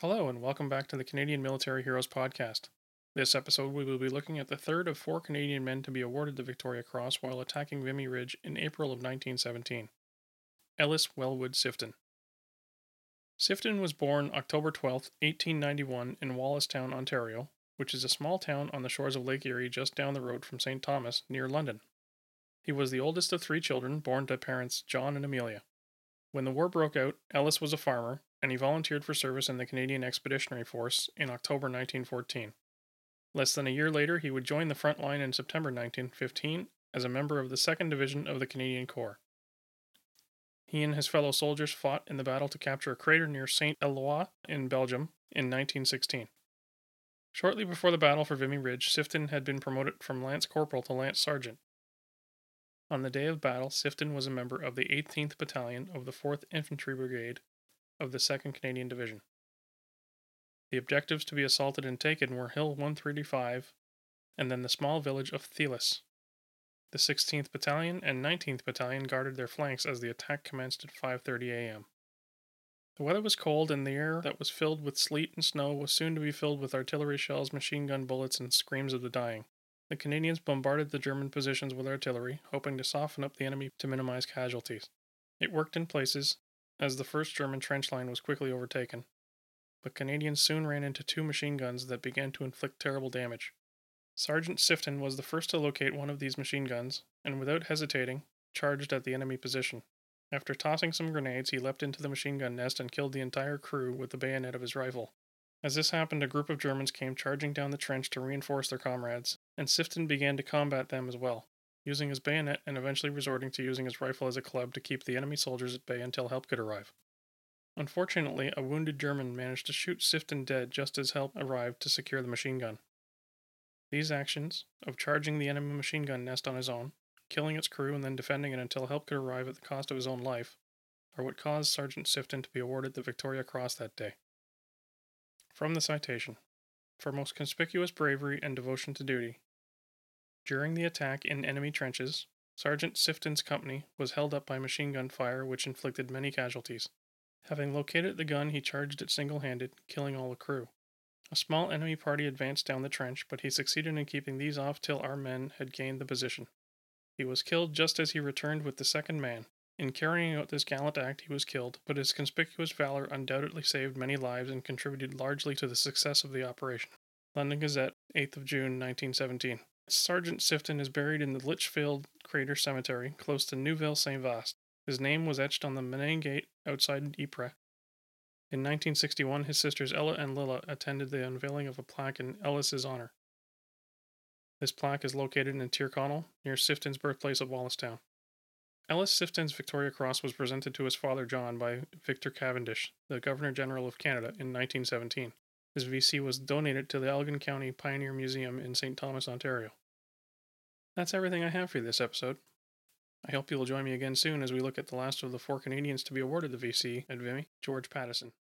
Hello, and welcome back to the Canadian Military Heroes Podcast. This episode, we will be looking at the third of four Canadian men to be awarded the Victoria Cross while attacking Vimy Ridge in April of 1917 Ellis Wellwood Sifton. Sifton was born October 12, 1891, in Wallacestown, Ontario, which is a small town on the shores of Lake Erie just down the road from St. Thomas, near London. He was the oldest of three children born to parents John and Amelia. When the war broke out, Ellis was a farmer, and he volunteered for service in the Canadian Expeditionary Force in October 1914. Less than a year later, he would join the front line in September 1915 as a member of the 2nd Division of the Canadian Corps. He and his fellow soldiers fought in the battle to capture a crater near Saint Eloi in Belgium in 1916. Shortly before the battle for Vimy Ridge, Sifton had been promoted from lance corporal to lance sergeant. On the day of battle, Sifton was a member of the 18th Battalion of the 4th Infantry Brigade of the 2nd Canadian Division. The objectives to be assaulted and taken were Hill 135 and then the small village of Thélus. The 16th Battalion and 19th Battalion guarded their flanks as the attack commenced at 5:30 a.m. The weather was cold and the air that was filled with sleet and snow was soon to be filled with artillery shells, machine gun bullets and screams of the dying. The Canadians bombarded the German positions with artillery, hoping to soften up the enemy to minimize casualties. It worked in places, as the first German trench line was quickly overtaken. But Canadians soon ran into two machine guns that began to inflict terrible damage. Sergeant Sifton was the first to locate one of these machine guns, and without hesitating, charged at the enemy position. After tossing some grenades, he leapt into the machine gun nest and killed the entire crew with the bayonet of his rifle. As this happened, a group of Germans came charging down the trench to reinforce their comrades, and Sifton began to combat them as well using his bayonet and eventually resorting to using his rifle as a club to keep the enemy soldiers at bay until help could arrive. Unfortunately, a wounded German managed to shoot Sifton dead just as help arrived to secure the machine gun. These actions, of charging the enemy machine gun nest on his own, killing its crew, and then defending it until help could arrive at the cost of his own life, are what caused Sergeant Sifton to be awarded the Victoria Cross that day. From the citation For most conspicuous bravery and devotion to duty, during the attack in enemy trenches, Sergeant Sifton's company was held up by machine gun fire, which inflicted many casualties. Having located the gun, he charged it single handed, killing all the crew. A small enemy party advanced down the trench, but he succeeded in keeping these off till our men had gained the position. He was killed just as he returned with the second man. In carrying out this gallant act, he was killed, but his conspicuous valor undoubtedly saved many lives and contributed largely to the success of the operation. London Gazette, 8th of June, 1917. Sergeant Sifton is buried in the Lichfield Crater Cemetery, close to Neuville Saint Vaast. His name was etched on the Menin Gate outside Ypres. In 1961, his sisters Ella and Lilla attended the unveiling of a plaque in Ellis's honor. This plaque is located in Tyrconnell, near Sifton's birthplace of Wallacestown. Ellis Sifton's Victoria Cross was presented to his father John by Victor Cavendish, the Governor General of Canada, in 1917. This VC was donated to the Elgin County Pioneer Museum in St. Thomas, Ontario. That's everything I have for this episode. I hope you'll join me again soon as we look at the last of the four Canadians to be awarded the VC at Vimy, George Pattison.